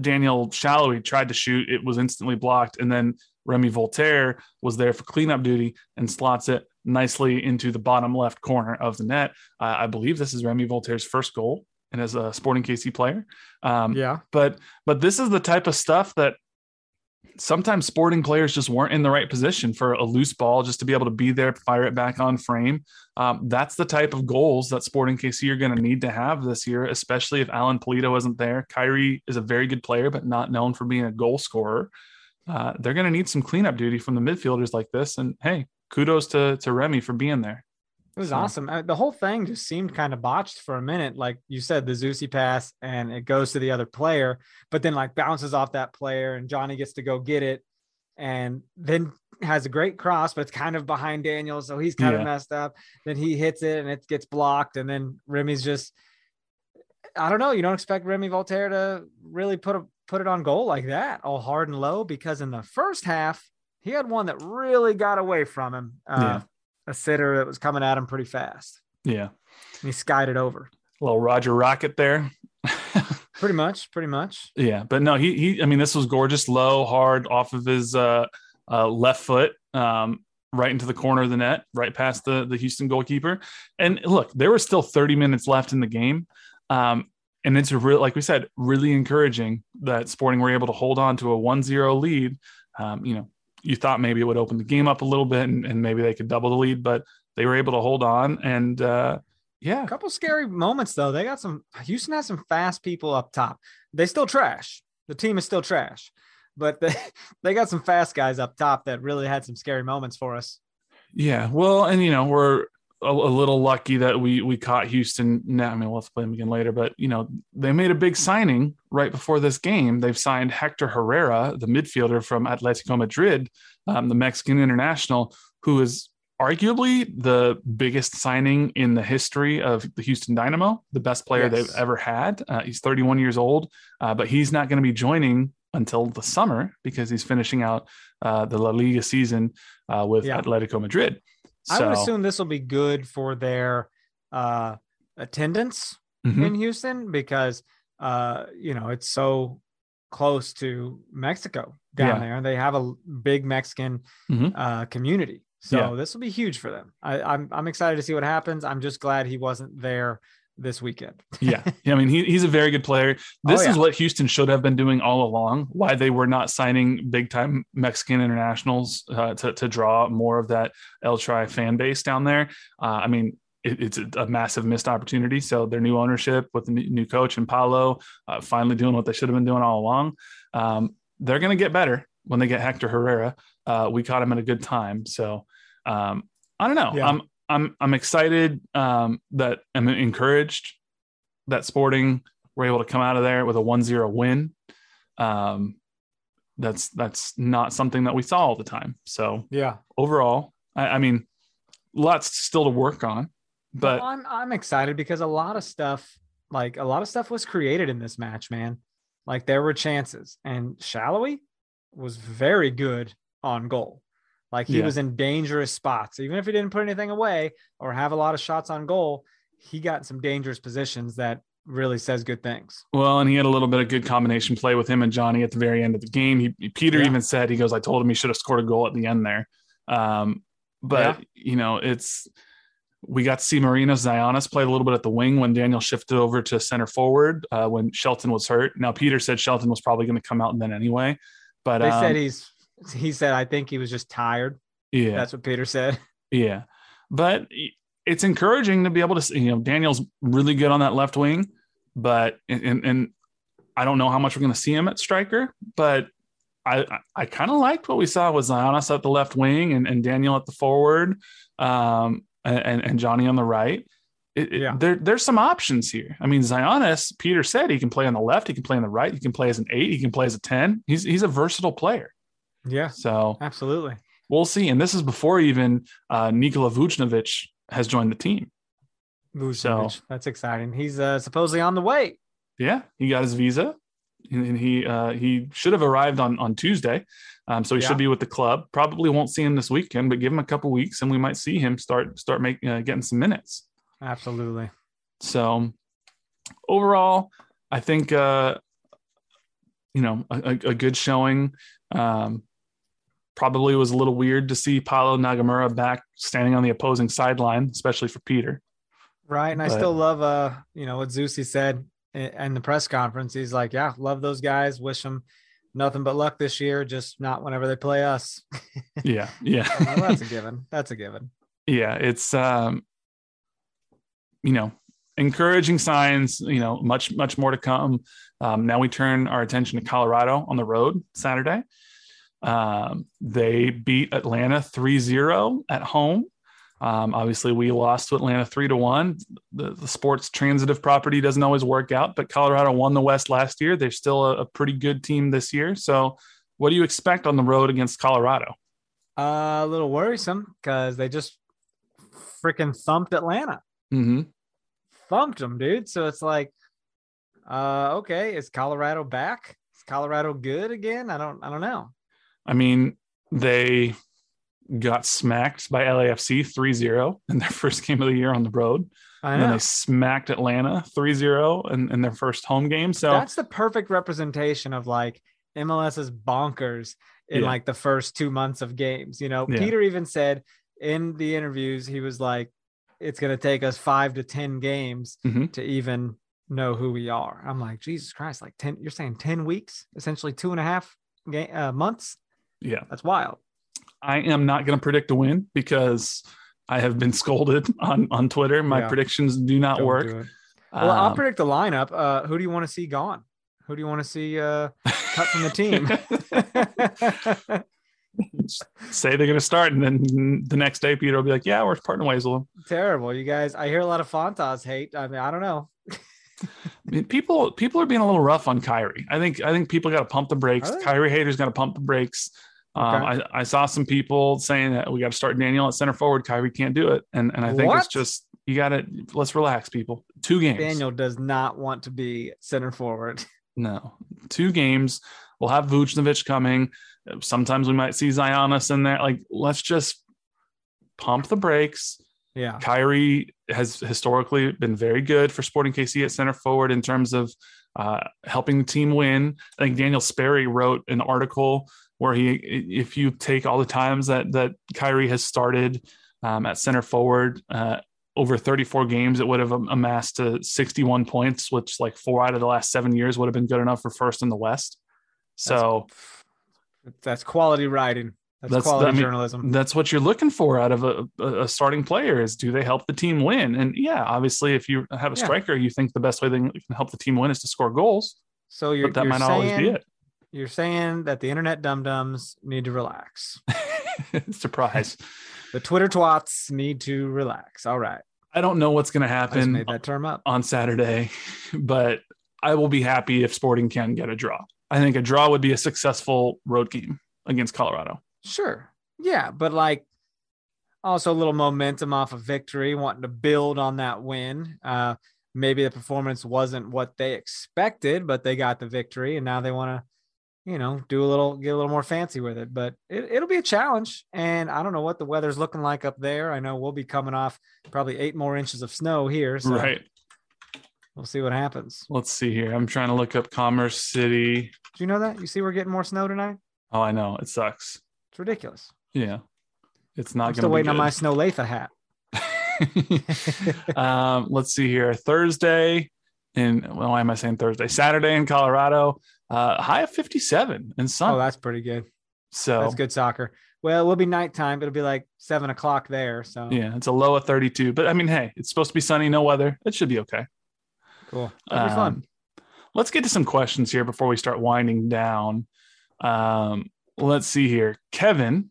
Daniel Salloi tried to shoot, it was instantly blocked, and then Remi Walter was there for cleanup duty and slots it nicely into the bottom left corner of the net. Uh, I believe this is Remi Walter's first goal and as a Sporting KC player. Um, Yeah. but but this is the type of stuff that sometimes sporting players just weren't in the right position for a loose ball just to be able to be there fire it back on frame um, that's the type of goals that sporting kc are going to need to have this year especially if alan pulido isn't there khiry is a very good player but not known for being a goal scorer uh, they're going to need some cleanup duty from the midfielders like this and hey kudos to to remi for being there It was So- awesome. Uh, The whole thing just seemed kind of botched for a minute. Like you said, the Zusi pass and it goes to the other player, but then like bounces off that player and Johnny gets to go get it and then has a great cross, but it's kind of behind Daniel. So he's kind Yeah. of messed up. Then he hits it and it gets blocked. And then Remi's just, I don't know. You don't expect Remi Walter to really put a, put it on goal like that, all hard and low, because in the first half, he had one that really got away from him. Uh, Yeah. A sitter that was coming at him pretty fast. yeah And he skied it over. A little roger rocket there [laughs] Pretty much, pretty much. Yeah, but no, he he. I mean, this was gorgeous, low, hard, off of his uh, uh, left foot, um, right into the corner of the net, right past the the Houston goalkeeper. And look, there were still 30 minutes left in the game, um, and it's real, like we said, really encouraging that Sporting were able to hold on to a 1-0 lead. Um, you know, you thought maybe it would open the game up a little bit, and, and maybe they could double the lead, but they were able to hold on. And uh, yeah, A couple scary moments though. They got some Houston has some fast people up top. They still trash. The team is still trash, but they, [laughs] they got some fast guys up top that really had some scary moments for us. Yeah, well, and you know we're a, a little lucky that we we caught Houston. Now, I mean, we'll have to play them again later, but you know they made a big signing right before this game. They've signed Hector Herrera, the midfielder from Atletico Madrid, um, the Mexican international, who is arguably the biggest signing in the history of the Houston Dynamo, the best player Yes. they've ever had. Uh, he's 31 years old, uh, but he's not going to be joining until the summer because he's finishing out uh, the La Liga season uh, with Yeah. Atletico Madrid. I would assume this will be good for their uh, attendance Mhm. in Houston because uh, you know it's so close to Mexico down Yeah. there, and they have a big Mexican Mhm. uh, community. So Yeah. this will be huge for them. I, I'm I'm excited to see what happens. I'm just glad he wasn't there this weekend. [laughs] yeah. Yeah, I mean, he, he's a very good player. This Oh, is what Houston should have been doing all along. Why they were not signing big time Mexican internationals uh, to to draw more of that El Tri fan base down there. Uh, I mean, it, it's a, a massive missed opportunity. So their new ownership with the new new coach and Paulo uh, finally doing what they should have been doing all along. Um, they're going to get better when they get Hector Herrera. Uh, we caught him at a good time. So um, I don't know. Yeah. I'm I'm I'm excited um, that I'm encouraged that Sporting were able to come out of there with a 1-0 win. Um, that's that's not something that we saw all the time. So Yeah, overall, I, I mean, lots still to work on, but Well, I'm I'm excited because a lot of stuff, like a lot of stuff, was created in this match, man. Like there were chances, and Salloi was very good on goal. Like he Yeah. was in dangerous spots, even if he didn't put anything away or have a lot of shots on goal. He got in some dangerous positions that really says good things. Well, and he had a little bit of good combination play with him and Johnny at the very end of the game. He Peter Yeah. even said he goes, "I told him he should have scored a goal at the end there." Um, but you know, it's we got to see Marinos Tzionis play a little bit at the wing when Daniel shifted over to center forward uh, when Shelton was hurt. Now Peter said Shelton was probably going to come out then anyway, but They um, said he's he said I think he was just tired. yeah, That's what Peter said. [laughs] Yeah, but it's encouraging to be able to see. You know, Daniel's really good on that left wing, but and and I don't know how much we're going to see him at striker, but I I, kind of liked what we saw with Tzionis at the left wing and, and Daniel at the forward, um, and and Johnny on the right. It, it- Yeah. there there's some options here. I mean, Tzionis, Peter said he can play on the left, he can play on the right, he can play as an eight, he can play as a ten. He's he's a versatile player. Yeah, So absolutely. we'll see. And this is before even uh, Nikola Vujnovic has joined the team. Vujnovic. That's exciting. He's uh, supposedly on the way. Yeah, he got his visa, and he uh, he should have arrived on on Tuesday, um, so he Yeah. should be with the club. Probably won't see him this weekend, but give him a couple weeks, and we might see him start start making uh, getting some minutes. Absolutely. So overall, I think uh, you know a, a- a good showing. Um, probably was a little weird to see Paulo Nagamura back standing on the opposing sideline, especially for Peter. Right. And I still love uh, you know, what Zusi said in, in the press conference. He's like, Yeah, love those guys. Wish them nothing but luck this year, just not whenever they play us. [laughs] Yeah, yeah. Well, that's a given. That's a given. yeah it's um you know encouraging signs you know much much more to come um, now we turn our attention to colorado on the road saturday um, they beat atlanta 3-0 at home um, obviously we lost to atlanta 3 to 1 the, the sports transitive property doesn't always work out but colorado won the west last year they're still a, a pretty good team this year so what do you expect on the road against colorado Uh, a little worrisome because they just freaking thumped Atlanta. mm-hmm. Thumped them, dude. So it's like, uh, okay, is Colorado back? Is Colorado good again? I don't I don't know. I mean, they got smacked by LAFC 3-0 in their [laughs] first game of the year on the road. And then they smacked Atlanta 3-0 in, in their first home game. So That's the perfect representation of like MLS's bonkers in Yeah. like the first two months of games. You know, Yeah. Peter even said in the interviews, he was like, it's going to take us five to 10 games Mhm. to even know who we are. I'm like, Jesus Christ, like 10, you're saying 10 weeks, essentially two and a half ga- uh, months. Yeah, That's wild. I am not going to predict a win because I have been scolded [laughs] on, on Twitter. My Yeah. predictions do not Don't work. do. Well, I'll Um, predict the lineup. Uh, who do you want to see gone? Who do you want to see uh, cut from the team? [laughs] [laughs] say they're going to start, and then the next day Peter will be like, "Yeah, we're parting ways with them." Terrible, you guys. I hear a lot of Fontas hate. I mean, I don't know. I mean, people people are being a little rough on Khiry. I think I think people got to pump the brakes. Khiry haters got to pump the brakes. Um, Okay. I, I saw some people saying that we got to start Daniel at center forward. Khiry can't do it, and and I think What? it's just you got to let's relax, people. Two games. Daniel does not want to be center forward. [laughs] No, two games. We'll have Vujnovic coming. Sometimes we might see Tzionis in there. Like, let's just pump the brakes. Yeah. Khiry has historically been very good for Sporting KC at center forward in terms of uh, helping the team win. I think Daniel Sperry wrote an article where he, if you take all the times that that Khiry has started um, at center forward uh, over 34 games, it would have amassed to 61 points, which like four out of the last seven years would have been good enough for first in the West. So That's quality writing. That's, That's- quality I mean, journalism. that's what you're looking for out of a, a starting player is do they help the team win? And yeah, obviously, if you have a Yeah. striker, you think the best way they can help the team win is to score goals, So you're, but that you're might not saying, always be it. You're saying that the internet dum dums need to relax. [laughs] Surprise. The Twitter twats need to relax. All right. I don't know what's going to happen made that term up. on Saturday, but I will be happy if Sporting can get a draw. I think a draw would be a successful road game against Colorado. Sure. Yeah. But like also a little momentum off of victory, wanting to build on that win. Uh, maybe the performance wasn't what they expected, but they got the victory and now they want to, you know, do a little, get a little more fancy with it. But it, it'll be a challenge. And I don't know what the weather's looking like up there. I know we'll be coming off probably eight more inches of snow here. So Right. we'll see what happens. Let's see here. I'm trying to look up Commerce City. Do you know that? You see, we're getting more snow tonight. Oh, I know. It sucks. It's ridiculous. Yeah. It's not I'm going to still waiting on my snow Latha hat. [laughs] um, let's see here. Thursday in well, why am I saying Thursday? Saturday in Colorado, uh, high of 57 and sun. Oh, that's pretty good. so That's good soccer. Well, it will be nighttime. It'll be like seven o'clock there. So yeah, it's a low of 32. But I mean, hey, it's supposed to be sunny, no weather. It should be okay. cool. That'll be fun. Um, Let's get to some questions here before we start winding down. Um, let's see here. Kevin,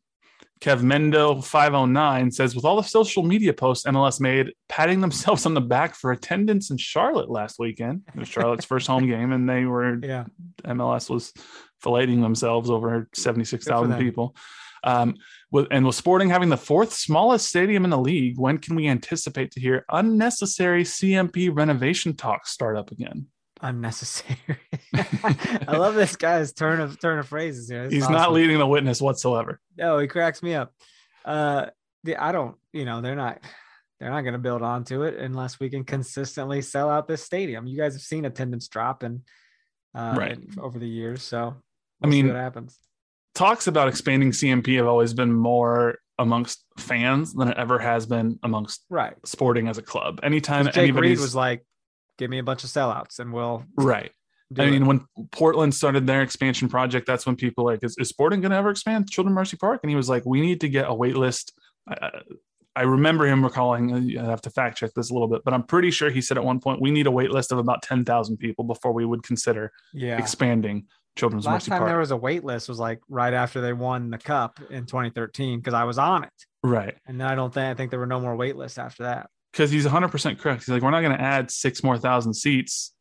Kev Mendo 509 says, with all the social media posts MLS made, patting themselves on the back for attendance in Charlotte last weekend. It was Charlotte's first home game, and they were Yeah. MLS was filleting themselves over 76,000 people. Um, with, and with Sporting having the fourth smallest stadium in the league, when can we anticipate to hear unnecessary CMP renovation talks start up again? Unnecessary. [laughs] I love [laughs] this guy's turn of turn of phrases here. He's not leading the witness whatsoever. No, he cracks me up. Uh, the, I don't. You know, they're not. They're not going to build onto it unless we can consistently sell out this stadium. You guys have seen attendance drop and uh, Right. over the years, so I we'll see mean, what happens. Talks about expanding CMP have always been more amongst fans than it ever has been amongst Right. Sporting as a club. Anytime Jake Reid was like, "Give me a bunch of sellouts, and we'll." right. I it." mean, when Portland started their expansion project, that's when people like, is, is Sporting going to ever expand Children Mercy Park? And he was like, we need to get a wait list. I, I remember him recalling, uh, I have to fact check this a little bit, but I'm pretty sure he said at one point, we need a wait list of about 10,000 people before we would consider yeah. expanding Children's Last Mercy time Park. there was a wait list was like right after they won the cup in 2013 because I was on it, right. and then I don't think I think there were no more wait lists after that. Because he's 100% correct. He's like, we're not going to add six more thousand seats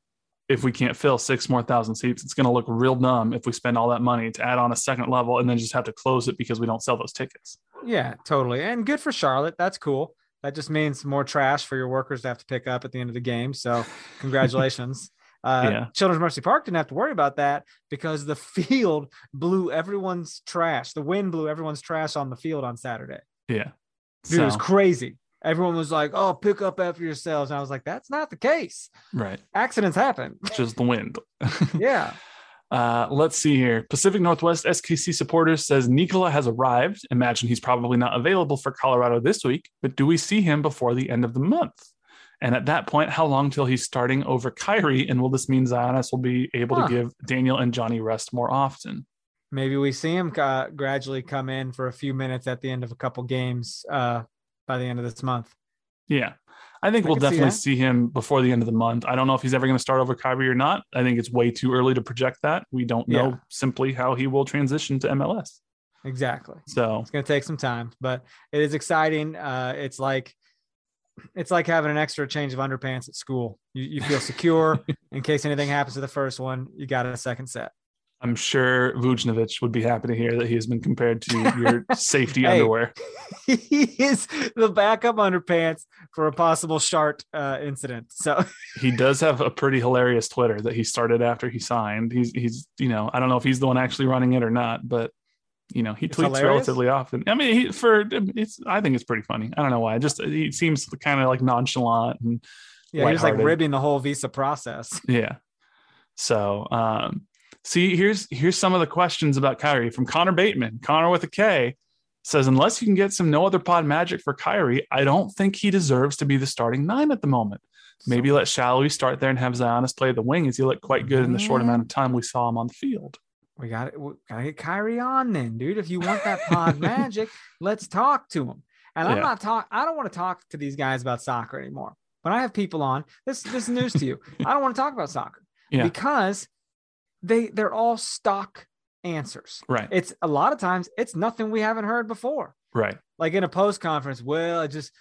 if we can't fill six more thousand seats. It's going to look real dumb if we spend all that money to add on a second level and then just have to close it because we don't sell those tickets. Yeah, totally, and good for Charlotte. That's cool. That just means more trash for your workers to have to pick up at the end of the game. So, [laughs] congratulations. Uh, Yeah. Children's Mercy Park didn't have to worry about that because the [laughs] field blew everyone's trash. The wind blew everyone's trash on the field on Saturday. Yeah. Dude, it was crazy. Everyone was like, "Oh, pick up after yourselves," and I was like, "That's not the case. right. Accidents happen." Just the wind. [laughs] [laughs] yeah. Uh, let's see here. Pacific Northwest SKC supporters says Nikola has arrived. Imagine he's probably not available for Colorado this week, but do we see him before the end of the month? And at that point, how long till he's starting over Khiry? And will this mean Tzionis will be able Huh. to give Daniel and Johnny rest more often? Maybe we see him uh, gradually come in for a few minutes at the end of a couple games uh, by the end of this month. Yeah. I think I we'll can see definitely see him before the end of the month. I don't know if he's ever going to start over Khiry or not. I think it's way too early to project that. We don't know Yeah. simply how he will transition to MLS. Exactly. So, It's going to take some time, but it is exciting. Uh, it's like it's like having an extra change of underpants at school. You, you feel secure [laughs] in case anything happens to the first one. You got a second set. I'm sure Vujnovic would be happy to hear that he has been compared to your [laughs] safety Hey. underwear. [laughs] he is the backup underpants for a possible Shart uh, incident. So [laughs] He does have a pretty hilarious Twitter that he started after he signed. He's he's you know I don't know if he's the one actually running it or not, but you know he It's tweets hilarious? relatively often. I mean, he, for it's I think it's pretty funny. I don't know why. Just he seems kind of like nonchalant and yeah, he's like ribbing the whole visa process. Yeah. So, um, see, here's here's some of the questions about Khiry from Connor Bateman. Connor with a K says, unless you can get some no other pod magic for Khiry, I don't think he deserves to be the starting nine at the moment. Maybe let Salloi start there and have Tzionis play the wing as he looked quite good in the short amount of time we saw him on the field. We got to we got to get Khiry on then, dude. If you want that pod [laughs] magic, let's talk to him. And I'm Yeah. not talk. I don't want to talk to these guys about soccer anymore. When I have people on, this this is news to you. [laughs] I don't want to talk about soccer Yeah. because they they're all stock answers. Right. It's a lot of times it's nothing we haven't heard before. Right. Like in a post conference, well, I just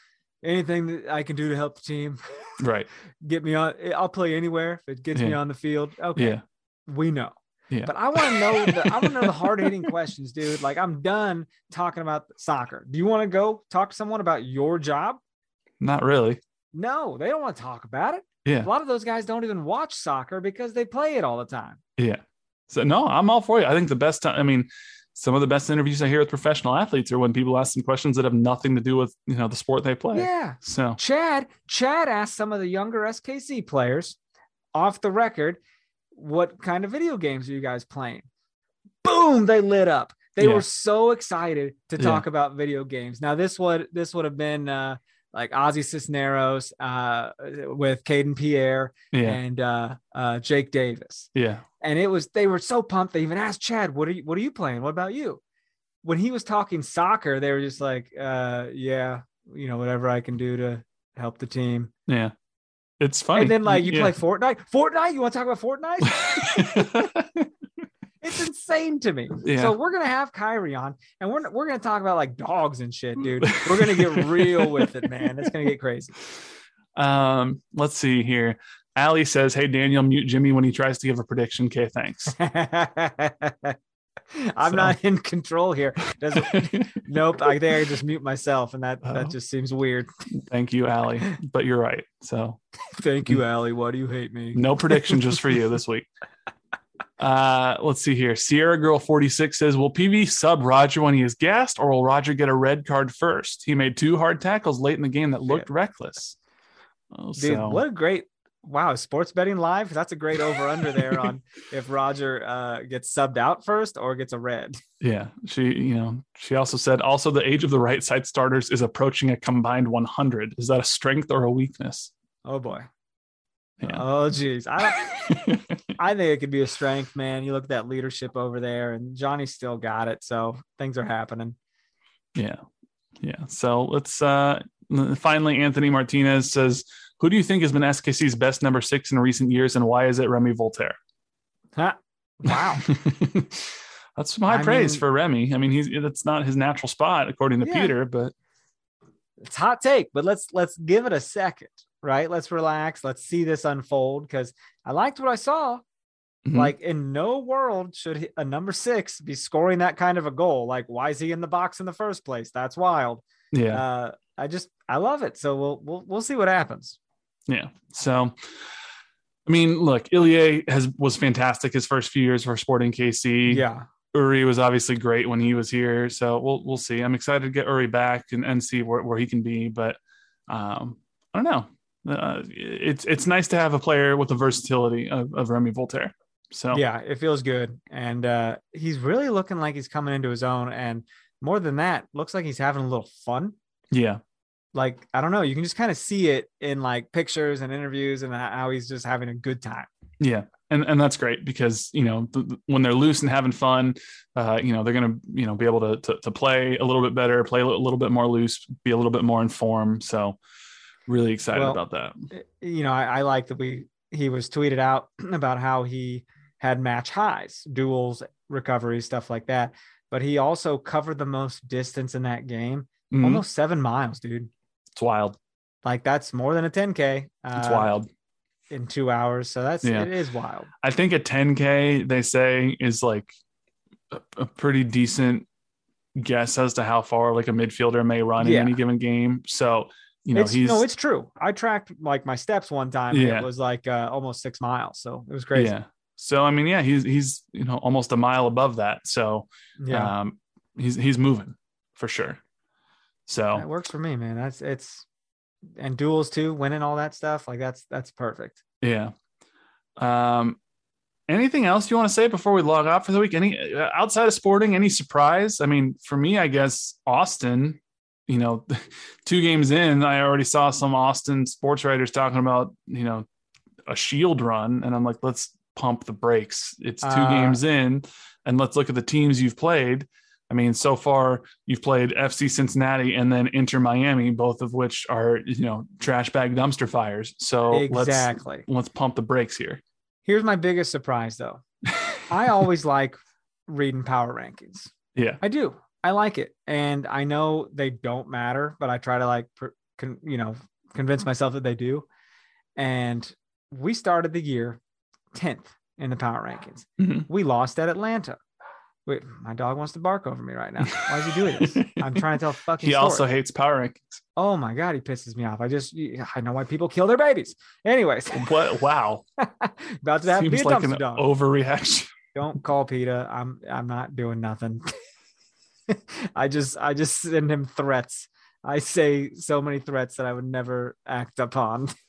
anything that I can do to help the team, [laughs] Right. get me on. I'll play anywhere if it gets me on the field. Okay, Yeah. we know. Yeah. But I want to know the I want to know the hard hitting questions, dude. Like I'm done talking about soccer. Do you want to go talk to someone about your job? Not really. No, they don't want to talk about it. Yeah. A lot of those guys don't even watch soccer because they play it all the time. Yeah. So no, I'm all for you. I think the best time. I mean, some of the best interviews I hear with professional athletes are when people ask them questions that have nothing to do with you know the sport they play. Yeah. So Chad, Chad asked some of the younger SKC players off the record, what kind of video games are you guys playing? Boom, they lit up. They Yeah. were so excited to Yeah. talk about video games. Now, this would this would have been uh like Ozzy Cisneros uh with Kayden Pierre yeah, and uh uh Jake Davis. yeah, And it was they were so pumped. They even asked Chad, "What are you what are you playing? What about you?" When he was talking soccer, they were just like, uh yeah, you know, whatever I can do to help the team. yeah. It's funny. And then like you Yeah. play Fortnite. Fortnite, you want to talk about Fortnite? [laughs] [laughs] it's insane to me. Yeah. So we're gonna have Khiry on, and we're we're gonna talk about like dogs and shit, [laughs] dude. We're gonna get real with it, man. It's gonna get crazy. um, let's see here. Allie says, "Hey Daniel, mute Jimmy when he tries to give a prediction." Okay, thanks. [laughs] I'm So- not in control here. Doesn't [laughs] nope. I think I just mute myself, and that Oh. that just seems weird. Thank you, Allie. But you're right. So Thank you, Allie. Why do you hate me? no prediction just for you this week. Uh, let's see here. Sierra Girl 46 says, Will PV sub Roger when he is gassed, or will Roger get a red card first? He made two hard tackles late in the game that looked reckless. Oh, Dude, so what a great wow! Sports betting live. That's a great over under there on [laughs] if Roger uh, gets subbed out first or gets a red. yeah, she you know she also said also the age of the right side starters is approaching a combined 100. Is that a strength or a weakness? Oh boy. Yeah. Oh geez. I [laughs] I think it could be a strength, man. You look at that leadership over there, and Johnny still got it. So things are happening. Yeah. Yeah. So let's uh finally Anthony Martinez says, Who do you think has been SKC's best number six in recent years and why is it Remi Walter? Huh. Wow. [laughs] That's some high I praise mean- for Remi. I mean, he's that's not his natural spot according to Yeah. Peter, but it's hot take, but let's let's give it a second, right? Let's relax. Let's see this unfold because I liked what I saw. Mhm. Like in no world should a number six be scoring that kind of a goal. Like, why is he in the box in the first place? That's wild. yeah, Uh, I just I love it. So we'll we'll we'll see what happens. yeah. So I mean, look, Ilie has was fantastic his first few years for Sporting KC. Yeah. Uri was obviously great when he was here, so we'll we'll see. I'm excited to get Uri back and, and see where, where he can be, but um, I don't know. Uh, it's it's nice to have a player with the versatility of, of Remi Walter. So Yeah, it feels good. And uh he's really looking like he's coming into his own. And more than that, looks like he's having a little fun. yeah, Like, I don't know, you can just kind of see it in like pictures and interviews and how he's just having a good time. yeah, and and that's great because you know th- when they're loose and having fun, uh, you know they're gonna you know be able to, to to play a little bit better, play a little bit more loose, be a little bit more in form. So really excited Well, about that. you know, I, I like that we he was tweeted out [clears throat] about how he had match highs, duels, recovery, stuff like that. But he also covered the most distance in that game, Mhm. almost seven miles, dude. It's wild. Like that's more than a 10k. It's Uh, wild. in two hours. So that's Yeah. it is wild. I think a 10K, they say, is like a, a pretty decent guess as to how far like a midfielder may run in any given game. So, you know, it's, he's no, it's true. I tracked like my steps one time. and Yeah. It was like uh, almost six miles. So it was crazy. yeah. So I mean, yeah, he's he's you know almost a mile above that. So Yeah. um he's he's moving for sure. So it works for me, man. That's it's and duels too, winning all that stuff. Like that's that's perfect. Yeah. Um, anything else you want to say before we log off for the week? Any uh, outside of sporting, any surprise? I mean, for me, I guess Austin. You know, [laughs] two games in, I already saw some Austin sports writers talking about you know a shield run, and I'm like, let's pump the brakes. It's two Uh, games in, and let's look at the teams you've played. I mean, so far you've played FC Cincinnati and then Inter Miami, both of which are you know trash bag dumpster fires. So let's exactly. let's pump the brakes here. Here's my biggest surprise though. [laughs] I always like reading power rankings. Yeah. I do. I like it. And I know they don't matter, but I try to like, con- you know, convince myself that they do. And we started the year 10th in the power rankings. Mhm. We lost at Atlanta. Wait, my dog wants to bark over me right now. Why is he doing this? I'm trying to tell [laughs] fucking He also hates power rankings. Oh my god, he pisses me off. I just I know why people kill their babies. Anyways, [laughs] What? Wow. about to have to be Seems a like an dog. overreaction. Don't call PETA. I'm I'm not doing nothing. [laughs] [laughs] I just I just send him threats. I say so many threats that I would never act upon. [laughs]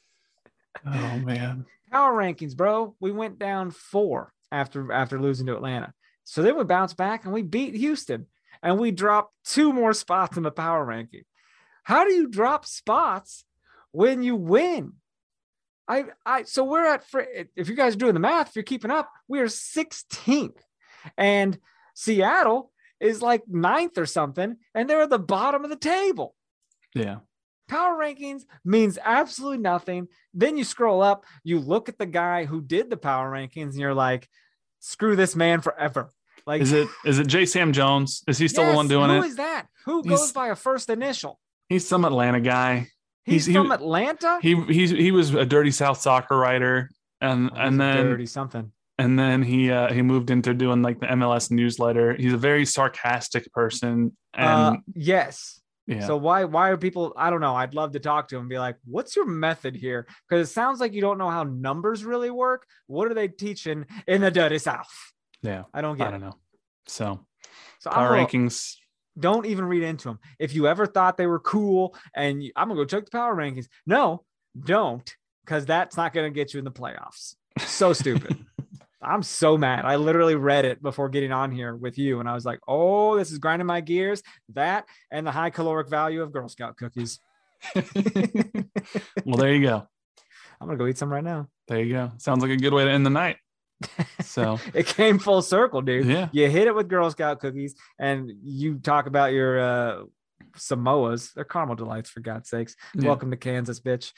Oh man. Power rankings, bro. We went down four after after losing to Atlanta. So then we bounced back and we beat Houston and we dropped two more spots in the power ranking. How do you drop spots when you win? I I so we're at if you guys are doing the math, if you're keeping up, we are 16th. And Seattle is like ninth or something, and they're at the bottom of the table Yeah. power rankings means absolutely nothing. Then you scroll up, you look at the guy who did the power rankings, and you're like, screw this man forever. Like, Is it is it J. Sam Jones? Is he still the one doing Who Who is that? Who He's- goes by a first initial? He's some Atlanta guy. He's, He's- he- from Atlanta. He he's he was a dirty South soccer writer. And Oh, and then dirty something. And then he uh, he moved into doing like the MLS newsletter. He's a very sarcastic person, and uh, yes. yeah, So why why are people? I don't know. I'd love to talk to him and be like, "What's your method here?" Because it sounds like you don't know how numbers really work. What are they teaching in the dirty South? yeah, I don't get. I don't it. know. So So I'm power little- rankings. don't even read into them. If you ever thought they were cool and you, I'm gonna go check the power rankings, no, don't, because that's not gonna get you in the playoffs. So stupid. [laughs] I'm so mad. I literally read it before getting on here with you, and I was like, "Oh, this is grinding my gears." That and the high caloric value of Girl Scout cookies. well, there you go. [laughs] I'm gonna go eat some right now. There you go. Sounds like a good way to end the night. [laughs] So It came full circle, dude. yeah, You hit it with Girl Scout cookies, and you talk about your uh, Samoas. They're caramel delights, for God's sakes. Yeah. Welcome to Kansas, bitch.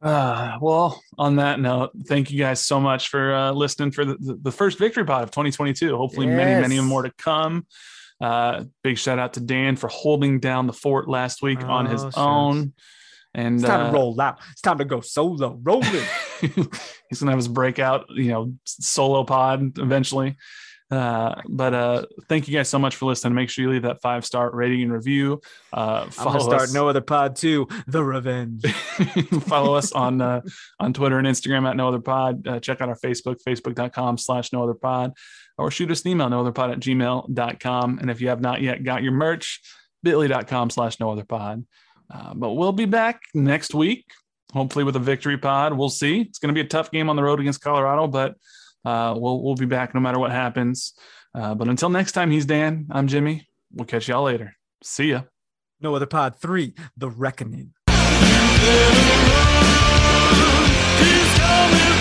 Uh, [laughs] well, on that note, thank you guys so much for uh, listening for the, the, the first victory pod of 2022. Hopefully, many, many more to come. Uh, big shout out to Dan for holding down the fort last week on his Oh, shucks. own. And It's time uh, to roll out. It's time to go solo. Rolling. [laughs] he's gonna have his breakout, you know, solo pod eventually. Uh, but uh, thank you guys so much for listening. Make sure you leave that five star rating and review. Uh, I'm follow start us. no other pod too. The Revenge. [laughs] follow us on uh, on Twitter and Instagram at No Other Pod. Uh, check out our Facebook, facebook.com slash No Other Pod, or shoot us an email, No Other Pod at gmail.com. And if you have not yet got your merch, bit.ly.com slash No Other Pod. Uh, but we'll be back next week, hopefully with a victory pod. We'll see. It's going to be a tough game on the road against Colorado, but uh, we'll we'll be back no matter what happens. Uh, but until next time, he's Dan. I'm Jimmy. We'll catch y'all later. See ya. No other pod three. The Reckoning. He's coming